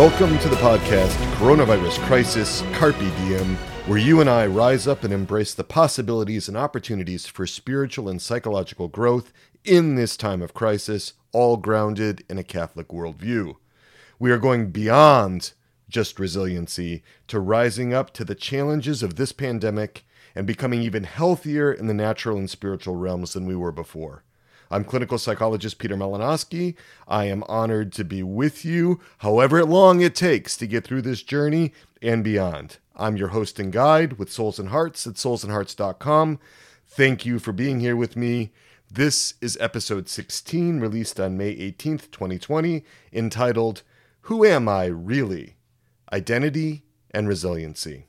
Welcome to the podcast Coronavirus Crisis Carpe Diem, where you and I rise up and embrace the possibilities and opportunities for spiritual and psychological growth in this time of crisis, all grounded in a Catholic worldview. We are going beyond just resiliency to rising up to the challenges of this pandemic and becoming even healthier in the natural and spiritual realms than we were before. I'm clinical psychologist Peter Malinowski. I am honored to be with you, however long it takes to get through this journey and beyond. I'm your host and guide with Souls and Hearts at soulsandhearts.com. Thank you for being here with me. This is episode 16, released on May 18th, 2020, entitled Who Am I Really? Identity and Resiliency.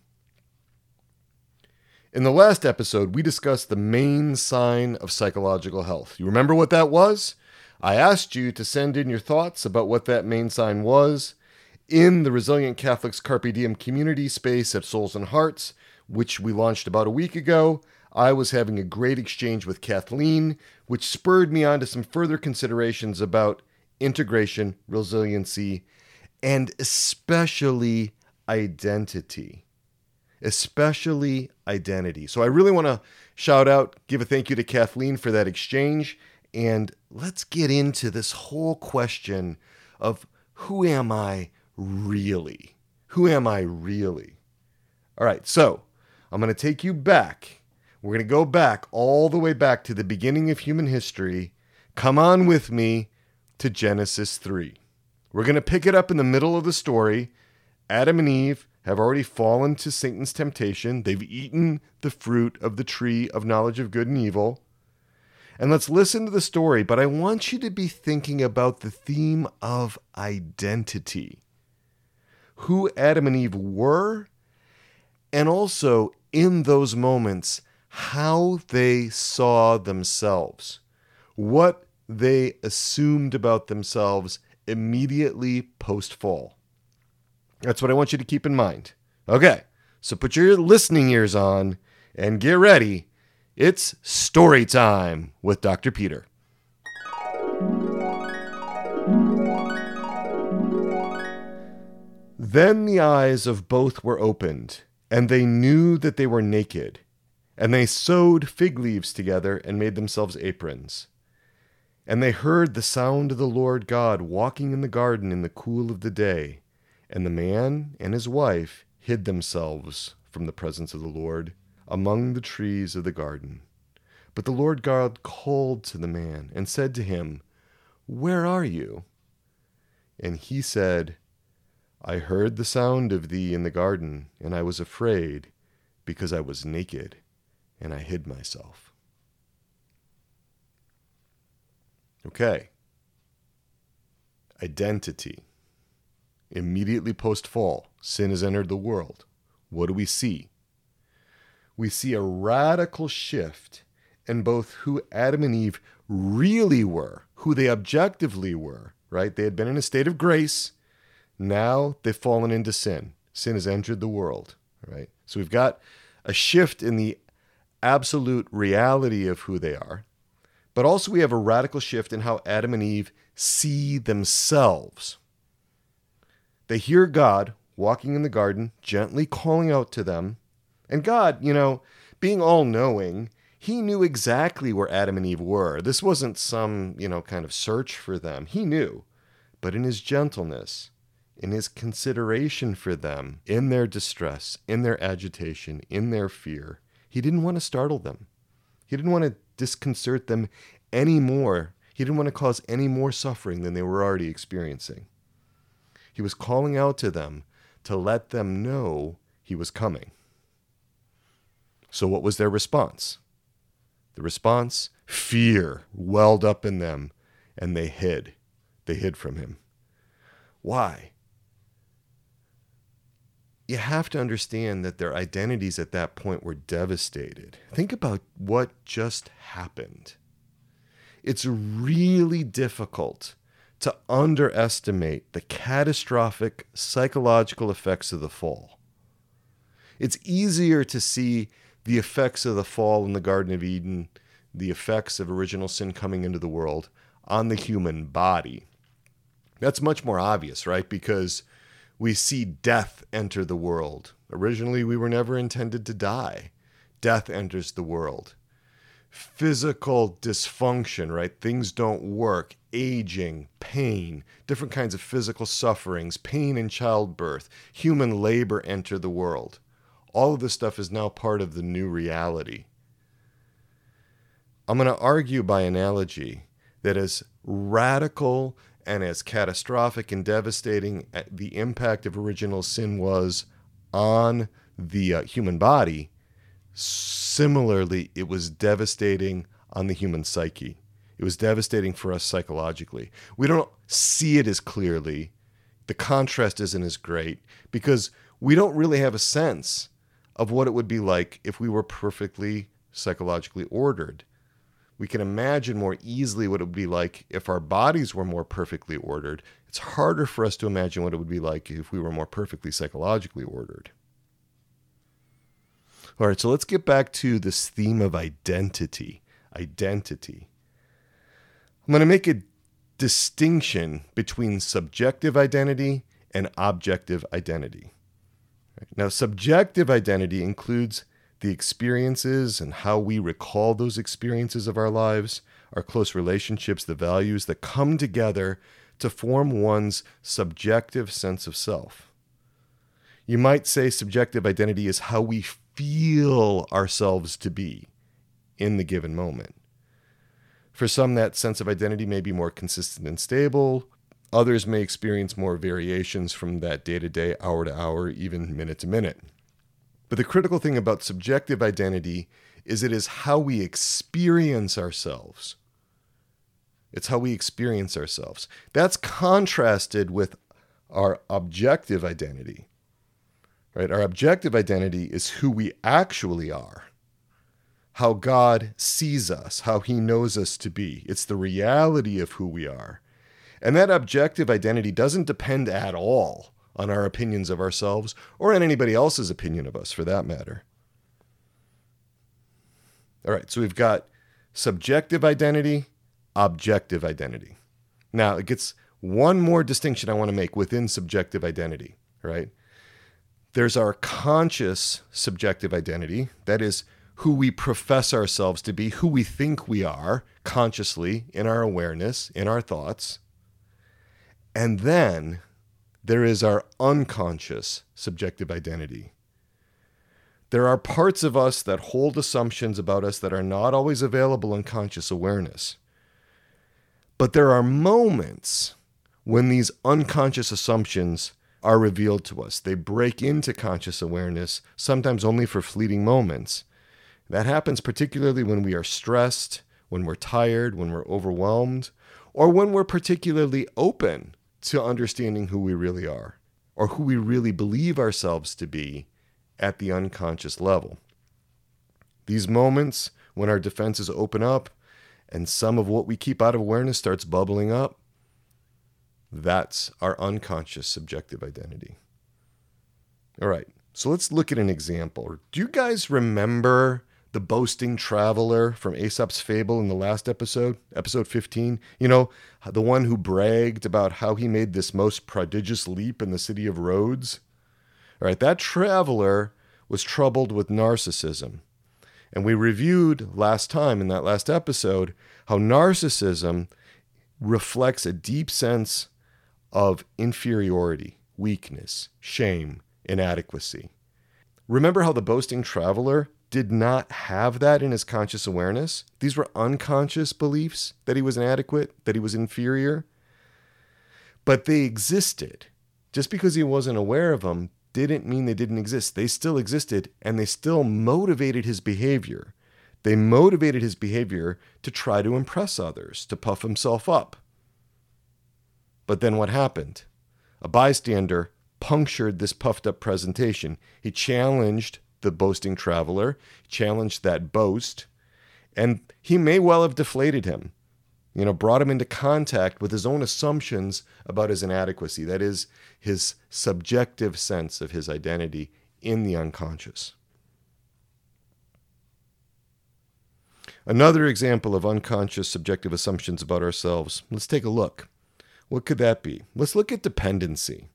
In the last episode, we discussed the main sign of psychological health. You remember what that was? I asked you to send in your thoughts about what that main sign was in the Resilient Catholics Carpe Diem community space at Souls and Hearts, which we launched about a week ago. I was having a great exchange with Kathleen, which spurred me on to some further considerations about integration, resiliency, and especially identity especially identity. So I really want to shout out, give a thank you to Kathleen for that exchange. And let's get into this whole question of who am I really? Who am I really? All right, so I'm going to take you back. We're going to go back all the way back to the beginning of human history. Come on with me to Genesis 3. We're going to pick it up in the middle of the story. Adam and Eve have already fallen to Satan's temptation. They've eaten the fruit of the tree of knowledge of good and evil. And let's listen to the story, but I want you to be thinking about the theme of identity who Adam and Eve were, and also in those moments, how they saw themselves, what they assumed about themselves immediately post fall. That's what I want you to keep in mind. Okay, so put your listening ears on and get ready. It's story time with Dr. Peter. Then the eyes of both were opened, and they knew that they were naked. And they sewed fig leaves together and made themselves aprons. And they heard the sound of the Lord God walking in the garden in the cool of the day. And the man and his wife hid themselves from the presence of the Lord among the trees of the garden. But the Lord God called to the man and said to him, Where are you? And he said, I heard the sound of thee in the garden, and I was afraid, because I was naked, and I hid myself. Okay. Identity. Immediately post fall, sin has entered the world. What do we see? We see a radical shift in both who Adam and Eve really were, who they objectively were, right? They had been in a state of grace. Now they've fallen into sin. Sin has entered the world, right? So we've got a shift in the absolute reality of who they are. But also, we have a radical shift in how Adam and Eve see themselves. They hear God walking in the garden, gently calling out to them. And God, you know, being all knowing, he knew exactly where Adam and Eve were. This wasn't some, you know, kind of search for them. He knew. But in his gentleness, in his consideration for them, in their distress, in their agitation, in their fear, he didn't want to startle them. He didn't want to disconcert them any more. He didn't want to cause any more suffering than they were already experiencing. He was calling out to them to let them know he was coming. So, what was their response? The response fear welled up in them, and they hid. They hid from him. Why? You have to understand that their identities at that point were devastated. Think about what just happened. It's really difficult to underestimate the catastrophic psychological effects of the fall. It's easier to see the effects of the fall in the Garden of Eden, the effects of original sin coming into the world on the human body. That's much more obvious, right? Because We see death enter the world. Originally, we were never intended to die. Death enters the world. Physical dysfunction, right? Things don't work. Aging, pain, different kinds of physical sufferings, pain in childbirth, human labor enter the world. All of this stuff is now part of the new reality. I'm going to argue by analogy that as radical and as catastrophic and devastating the impact of original sin was on the uh, human body, similarly, it was devastating on the human psyche. It was devastating for us psychologically. We don't see it as clearly. The contrast isn't as great because we don't really have a sense of what it would be like if we were perfectly psychologically ordered we can imagine more easily what it would be like if our bodies were more perfectly ordered. It's harder for us to imagine what it would be like if we were more perfectly psychologically ordered. All right, so let's get back to this theme of identity. Identity. I'm going to make a distinction between subjective identity and objective identity. Now, subjective identity includes the experiences and how we recall those experiences of our lives, our close relationships, the values that come together to form one's subjective sense of self. You might say subjective identity is how we feel ourselves to be in the given moment. For some, that sense of identity may be more consistent and stable. Others may experience more variations from that day to day, hour to hour, even minute to minute. But the critical thing about subjective identity is it is how we experience ourselves. It's how we experience ourselves. That's contrasted with our objective identity. Right? Our objective identity is who we actually are. How God sees us, how he knows us to be. It's the reality of who we are. And that objective identity doesn't depend at all on our opinions of ourselves or on anybody else's opinion of us for that matter. All right, so we've got subjective identity, objective identity. Now, it gets one more distinction I want to make within subjective identity, right? There's our conscious subjective identity, that is, who we profess ourselves to be, who we think we are consciously in our awareness, in our thoughts. And then there is our unconscious subjective identity. There are parts of us that hold assumptions about us that are not always available in conscious awareness. But there are moments when these unconscious assumptions are revealed to us. They break into conscious awareness, sometimes only for fleeting moments. That happens particularly when we are stressed, when we're tired, when we're overwhelmed, or when we're particularly open to understanding who we really are or who we really believe ourselves to be at the unconscious level. These moments when our defenses open up and some of what we keep out of awareness starts bubbling up, that's our unconscious subjective identity. All right, so let's look at an example. Do you guys remember the boasting traveler from Aesop's fable in the last episode, episode 15. You know, the one who bragged about how he made this most prodigious leap in the city of Rhodes. All right, that traveler was troubled with narcissism. And we reviewed last time in that last episode how narcissism reflects a deep sense of inferiority, weakness, shame, inadequacy. Remember how the boasting traveler did not have that in his conscious awareness. These were unconscious beliefs that he was inadequate, that he was inferior. But they existed. Just because he wasn't aware of them didn't mean they didn't exist. They still existed and they still motivated his behavior. They motivated his behavior to try to impress others, to puff himself up. But then what happened? A bystander punctured this puffed up presentation. He challenged the boasting traveler, challenged that boast, and he may well have deflated him, you know, brought him into contact with his own assumptions about his inadequacy. That is, his subjective sense of his identity in the unconscious. Another example of unconscious subjective assumptions about ourselves. Let's take a look. What could that be? Let's look at dependency.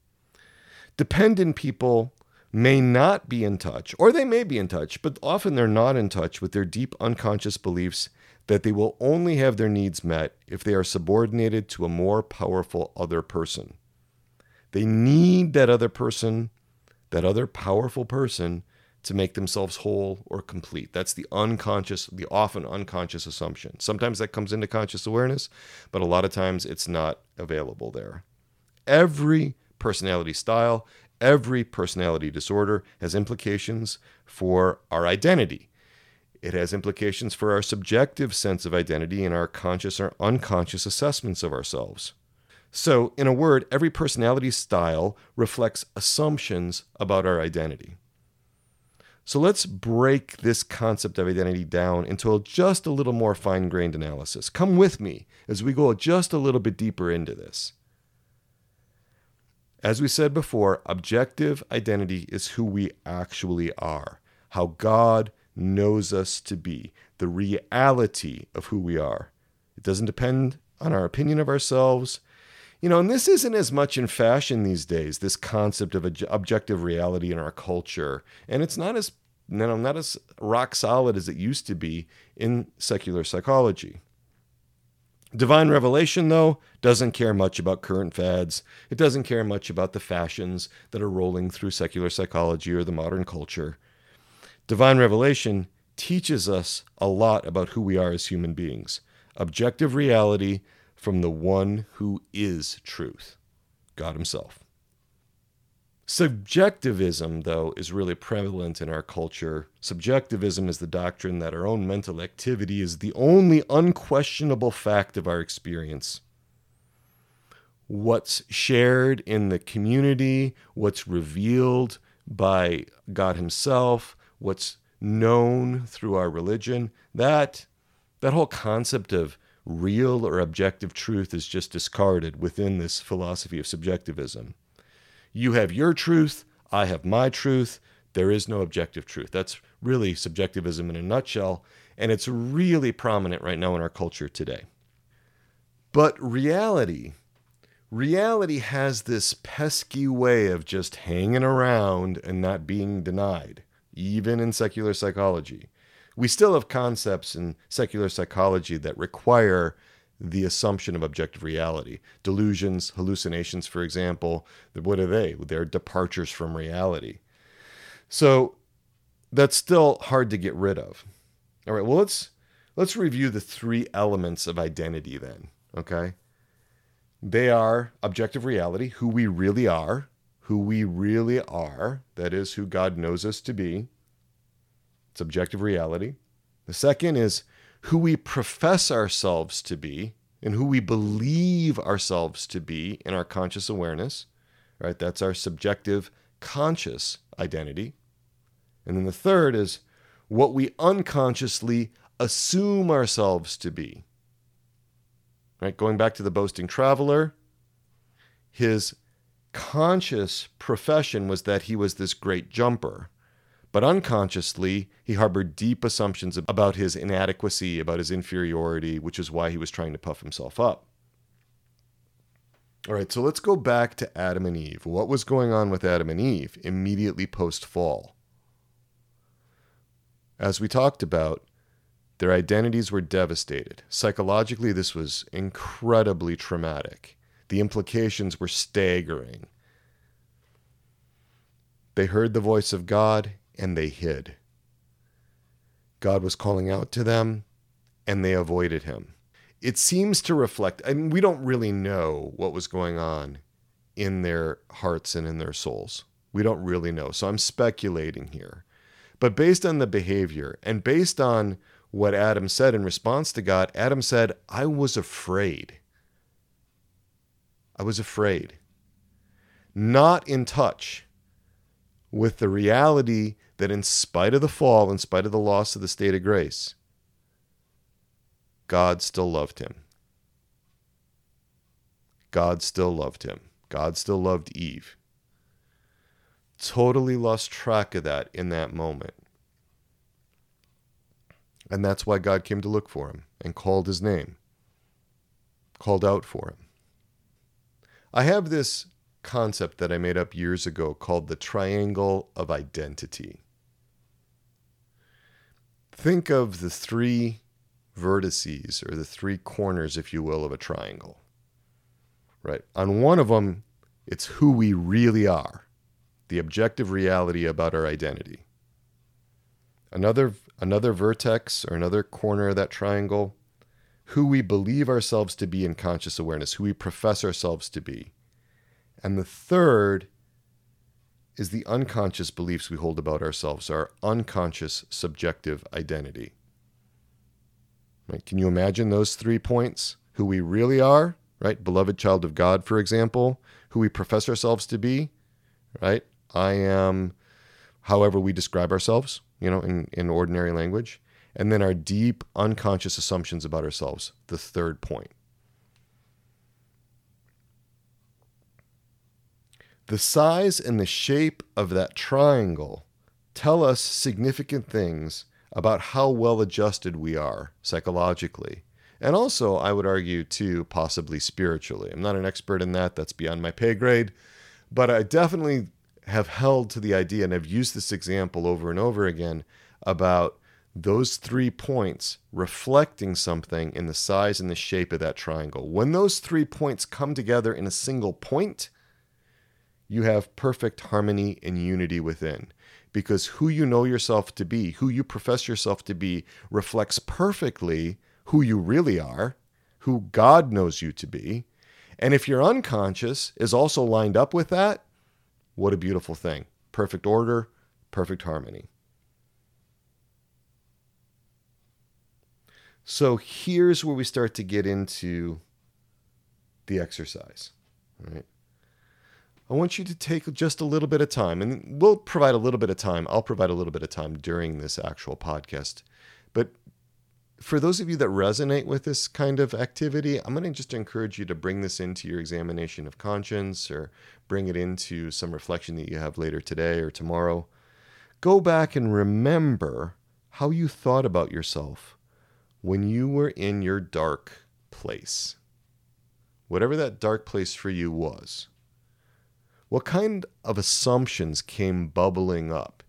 Dependent people may not be in touch, or they may be in touch, but often they're not in touch with their deep unconscious beliefs that they will only have their needs met if they are subordinated to a more powerful other person. They need that other person, that other powerful person, to make themselves whole or complete. That's the unconscious, the often unconscious assumption. Sometimes that comes into conscious awareness, but a lot of times it's not available there. Every personality style, every personality disorder has implications for our identity. It has implications for our subjective sense of identity and our conscious or unconscious assessments of ourselves. So, in a word, every personality style reflects assumptions about our identity. So let's break this concept of identity down into just a little more fine grained analysis. Come with me as we go just a little bit deeper into this. As we said before, objective identity is who we actually are, how God knows us to be, the reality of who we are. It doesn't depend on our opinion of ourselves. You know, and this isn't as much in fashion these days, this concept of objective reality in our culture. And it's not as you know, not as rock solid as it used to be in secular psychology. Divine revelation, though, doesn't care much about current fads. It doesn't care much about the fashions that are rolling through secular psychology or the modern culture. Divine revelation teaches us a lot about who we are as human beings objective reality from the one who is truth, God Himself. Subjectivism, though, is really prevalent in our culture. Subjectivism is the doctrine that our own mental activity is the only unquestionable fact of our experience. What's shared in the community, what's revealed by God Himself, what's known through our religion, that, that whole concept of real or objective truth is just discarded within this philosophy of subjectivism. You have your truth, I have my truth. There is no objective truth. That's really subjectivism in a nutshell, and it's really prominent right now in our culture today. But reality, reality has this pesky way of just hanging around and not being denied even in secular psychology. We still have concepts in secular psychology that require the assumption of objective reality. Delusions, hallucinations, for example, what are they? They're departures from reality. So that's still hard to get rid of. All right, well let's let's review the three elements of identity then, okay? They are objective reality, who we really are, who we really are, that is, who God knows us to be. It's objective reality. The second is who we profess ourselves to be and who we believe ourselves to be in our conscious awareness, right? That's our subjective conscious identity. And then the third is what we unconsciously assume ourselves to be. Right? Going back to the boasting traveler, his conscious profession was that he was this great jumper. But unconsciously, he harbored deep assumptions about his inadequacy, about his inferiority, which is why he was trying to puff himself up. All right, so let's go back to Adam and Eve. What was going on with Adam and Eve immediately post fall? As we talked about, their identities were devastated. Psychologically, this was incredibly traumatic. The implications were staggering. They heard the voice of God and they hid. God was calling out to them and they avoided him. It seems to reflect, I mean, we don't really know what was going on in their hearts and in their souls. We don't really know. So I'm speculating here. But based on the behavior and based on what Adam said in response to God, Adam said, I was afraid. I was afraid. Not in touch with the reality that, in spite of the fall, in spite of the loss of the state of grace, God still loved him. God still loved him. God still loved Eve. Totally lost track of that in that moment. And that's why God came to look for him and called his name, called out for him. I have this concept that I made up years ago called the triangle of identity. Think of the three vertices or the three corners, if you will, of a triangle. Right? On one of them, it's who we really are, the objective reality about our identity. Another another vertex or another corner of that triangle, who we believe ourselves to be in conscious awareness, who we profess ourselves to be. And the third is the unconscious beliefs we hold about ourselves, our unconscious subjective identity. Right? Can you imagine those three points? Who we really are, right? Beloved child of God, for example, who we profess ourselves to be, right? I am however we describe ourselves, you know, in, in ordinary language. And then our deep unconscious assumptions about ourselves, the third point. The size and the shape of that triangle tell us significant things about how well adjusted we are psychologically. And also, I would argue, too, possibly spiritually. I'm not an expert in that, that's beyond my pay grade. But I definitely have held to the idea, and have used this example over and over again, about those three points reflecting something in the size and the shape of that triangle. When those three points come together in a single point, you have perfect harmony and unity within. Because who you know yourself to be, who you profess yourself to be, reflects perfectly who you really are, who God knows you to be. And if your unconscious is also lined up with that, what a beautiful thing. Perfect order, perfect harmony. So here's where we start to get into the exercise. Right? I want you to take just a little bit of time, and we'll provide a little bit of time. I'll provide a little bit of time during this actual podcast. But for those of you that resonate with this kind of activity, I'm going to just encourage you to bring this into your examination of conscience or bring it into some reflection that you have later today or tomorrow. Go back and remember how you thought about yourself when you were in your dark place, whatever that dark place for you was, what kind of assumptions came bubbling up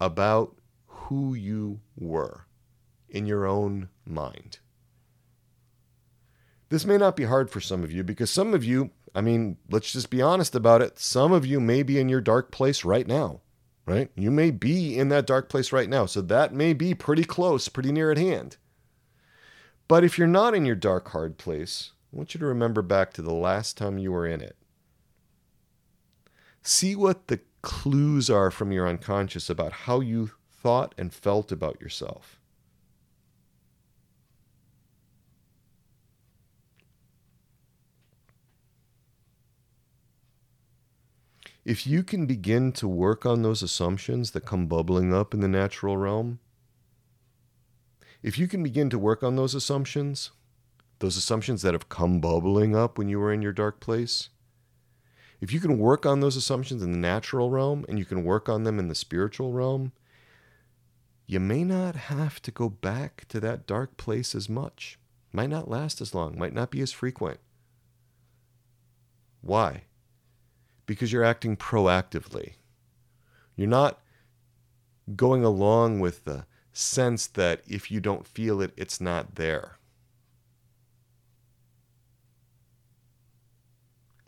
about who you were in your own mind? This may not be hard for some of you because some of you, I mean, let's just be honest about it, some of you may be in your dark place right now right? You may be in that dark place right now. So that may be pretty close, pretty near at hand. But if you're not in your dark, hard place, I want you to remember back to the last time you were in it. See what the clues are from your unconscious about how you thought and felt about yourself. if you can begin to work on those assumptions that come bubbling up in the natural realm, if you can begin to work on those assumptions, those assumptions that have come bubbling up when you were in your dark place, if you can work on those assumptions in the natural realm and you can work on them in the spiritual realm, you may not have to go back to that dark place as much. Might not last as long, might not be as frequent. Why? because you're acting proactively. You're not going along with the sense that if you don't feel it, it's not there.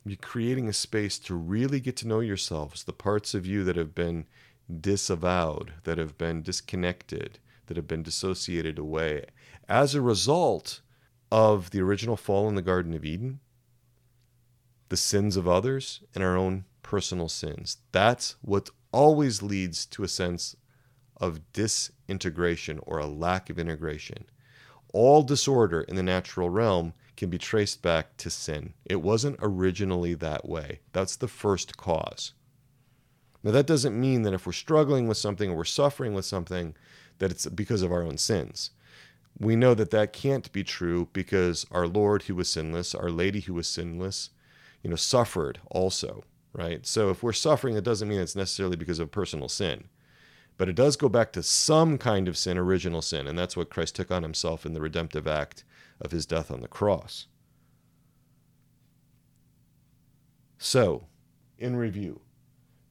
You're creating a space to really get to know yourselves, the parts of you that have been disavowed, that have been disconnected, that have been dissociated away as a result of the original fall in the Garden of Eden the sins of others and our own personal sins. That's what always leads to a sense of disintegration or a lack of integration. All disorder in the natural realm can be traced back to sin. It wasn't originally that way. That's the first cause. Now, that doesn't mean that if we're struggling with something or we're suffering with something, that it's because of our own sins. We know that that can't be true because our Lord, who was sinless, our Lady, who was sinless, you know, suffered also, right? So if we're suffering, it doesn't mean it's necessarily because of personal sin. But it does go back to some kind of sin, original sin, and that's what Christ took on himself in the redemptive act of his death on the cross. So, in review,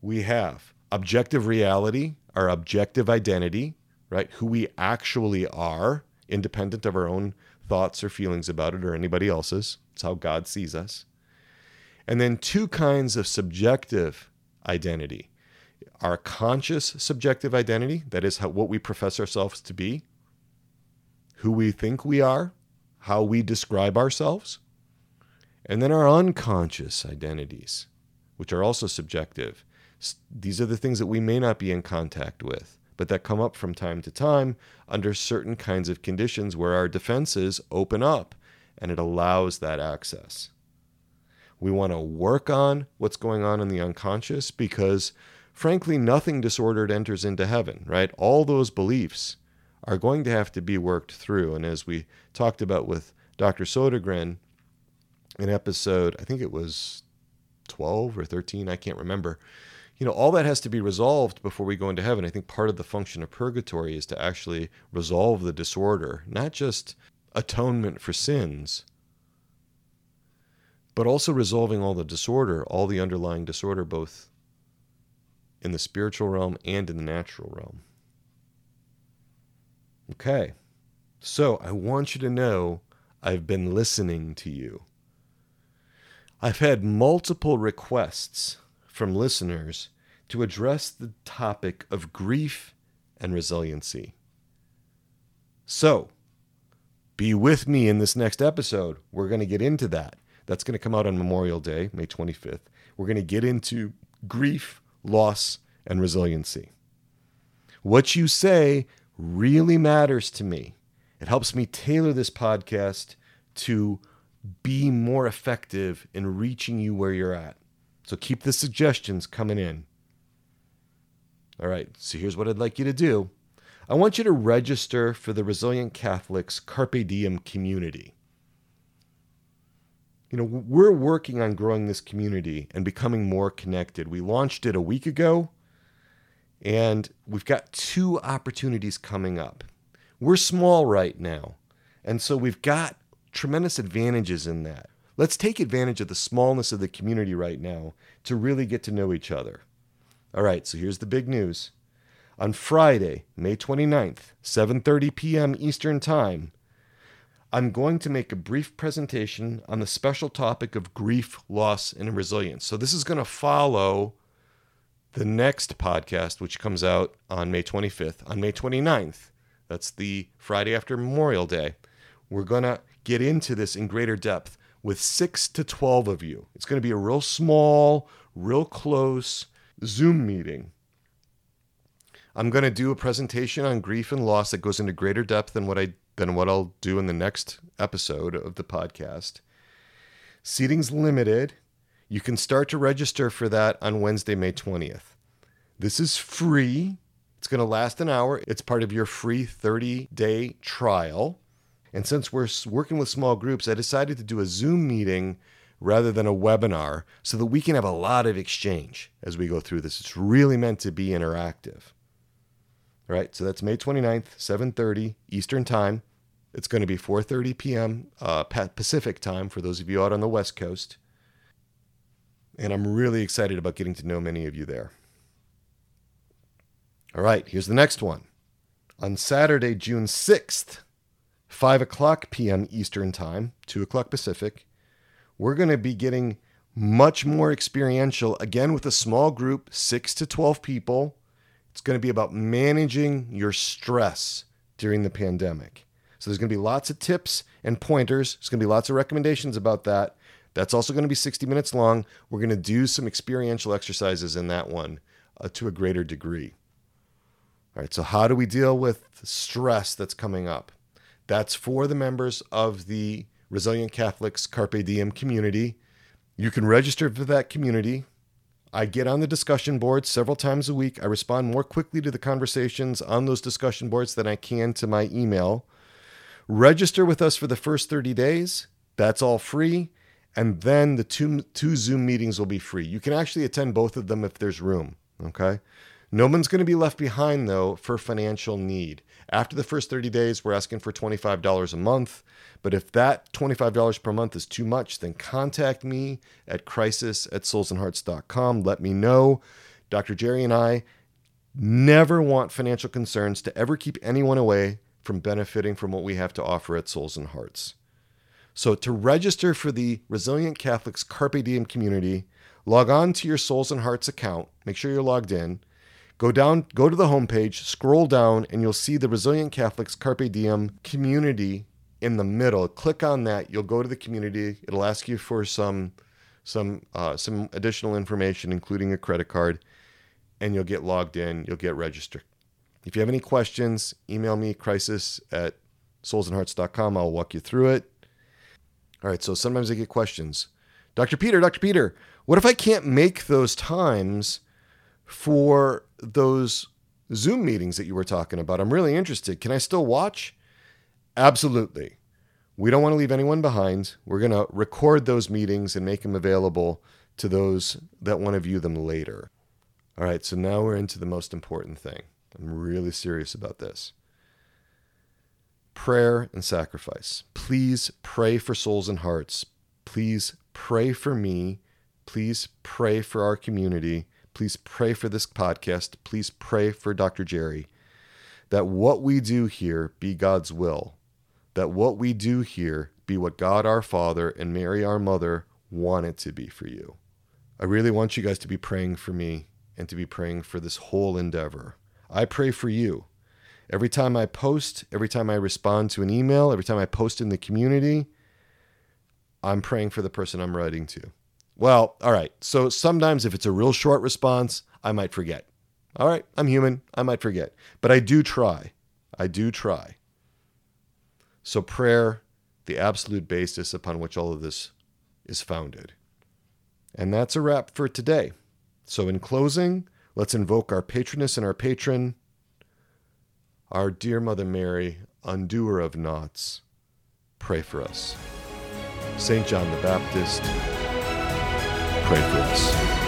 we have objective reality, our objective identity, right? Who we actually are, independent of our own thoughts or feelings about it or anybody else's. It's how God sees us. And then two kinds of subjective identity our conscious subjective identity, that is how, what we profess ourselves to be, who we think we are, how we describe ourselves, and then our unconscious identities, which are also subjective. These are the things that we may not be in contact with, but that come up from time to time under certain kinds of conditions where our defenses open up and it allows that access. We want to work on what's going on in the unconscious because, frankly, nothing disordered enters into heaven, right? All those beliefs are going to have to be worked through. And as we talked about with Dr. Sodergren in episode, I think it was 12 or 13, I can't remember. You know, all that has to be resolved before we go into heaven. I think part of the function of purgatory is to actually resolve the disorder, not just atonement for sins, but also resolving all the disorder, all the underlying disorder, both in the spiritual realm and in the natural realm. Okay, so I want you to know I've been listening to you. I've had multiple requests from listeners to address the topic of grief and resiliency. So, be with me in this next episode. We're going to get into that. That's going to come out on Memorial Day, May 25th. We're going to get into grief, loss, and resiliency. What you say really matters to me. It helps me tailor this podcast to be more effective in reaching you where you're at. So keep the suggestions coming in. All right, so here's what I'd like you to do I want you to register for the Resilient Catholics Carpe Diem community you know, we're working on growing this community and becoming more connected. We launched it a week ago, and we've got two opportunities coming up. We're small right now, and so we've got tremendous advantages in that. Let's take advantage of the smallness of the community right now to really get to know each other. All right, so here's the big news. On Friday, May 29th, 7:30 p.m. Eastern Time, I'm going to make a brief presentation on the special topic of grief, loss, and resilience. So, this is going to follow the next podcast, which comes out on May 25th. On May 29th, that's the Friday after Memorial Day, we're going to get into this in greater depth with six to 12 of you. It's going to be a real small, real close Zoom meeting. I'm going to do a presentation on grief and loss that goes into greater depth than what I than what I'll do in the next episode of the podcast. Seating's limited. You can start to register for that on Wednesday, May 20th. This is free. It's going to last an hour. It's part of your free 30 day trial. And since we're working with small groups, I decided to do a Zoom meeting rather than a webinar so that we can have a lot of exchange as we go through this. It's really meant to be interactive. All right, so that's May 29th, 7:30 Eastern Time. It's going to be 4:30 p.m. Uh, Pacific time for those of you out on the West Coast. And I'm really excited about getting to know many of you there. All right, here's the next one. On Saturday, June 6th, 5 o'clock p.m. Eastern Time, 2 o'clock Pacific, we're going to be getting much more experiential, again with a small group, 6 to 12 people it's going to be about managing your stress during the pandemic. So there's going to be lots of tips and pointers. There's going to be lots of recommendations about that. That's also going to be 60 minutes long. We're going to do some experiential exercises in that one uh, to a greater degree. All right, so how do we deal with stress that's coming up? That's for the members of the Resilient Catholics Carpe Diem community. You can register for that community I get on the discussion boards several times a week. I respond more quickly to the conversations on those discussion boards than I can to my email. Register with us for the first 30 days. That's all free. And then the two, two Zoom meetings will be free. You can actually attend both of them if there's room. Okay. No one's going to be left behind, though, for financial need. After the first 30 days, we're asking for $25 a month. But if that $25 per month is too much, then contact me at crisis at soulsandhearts.com. Let me know. Dr. Gerry and I never want financial concerns to ever keep anyone away from benefiting from what we have to offer at Souls and Hearts. So, to register for the Resilient Catholics Carpe Diem community, log on to your Souls and Hearts account. Make sure you're logged in. Go down, go to the homepage, scroll down, and you'll see the Resilient Catholics Carpe Diem community in the middle. Click on that. You'll go to the community. It'll ask you for some some uh, some additional information, including a credit card, and you'll get logged in. You'll get registered. If you have any questions, email me crisis at soulsandhearts.com. I'll walk you through it. All right, so sometimes I get questions. Dr. Peter, Dr. Peter, what if I can't make those times for those Zoom meetings that you were talking about? I'm really interested. Can I still watch? Absolutely. We don't want to leave anyone behind. We're going to record those meetings and make them available to those that want to view them later. All right, so now we're into the most important thing. I'm really serious about this. Prayer and sacrifice. Please pray for souls and hearts. Please pray for me. Please pray for our community. Please pray for this podcast. Please pray for Dr. Gerry. That what we do here be God's will. That what we do here be what God our Father and Mary our Mother want it to be for you. I really want you guys to be praying for me and to be praying for this whole endeavor. I pray for you. Every time I post, every time I respond to an email, every time I post in the community, I'm praying for the person I'm writing to. Well, all right. So sometimes if it's a real short response, I might forget. All right, I'm human. I might forget. But I do try. I do try. So prayer, the absolute basis upon which all of this is founded. And that's a wrap for today. So in closing, let's invoke our patroness and our patron, our dear Mother Mary, undoer of knots. Pray for us. St. John the Baptist, pray for us.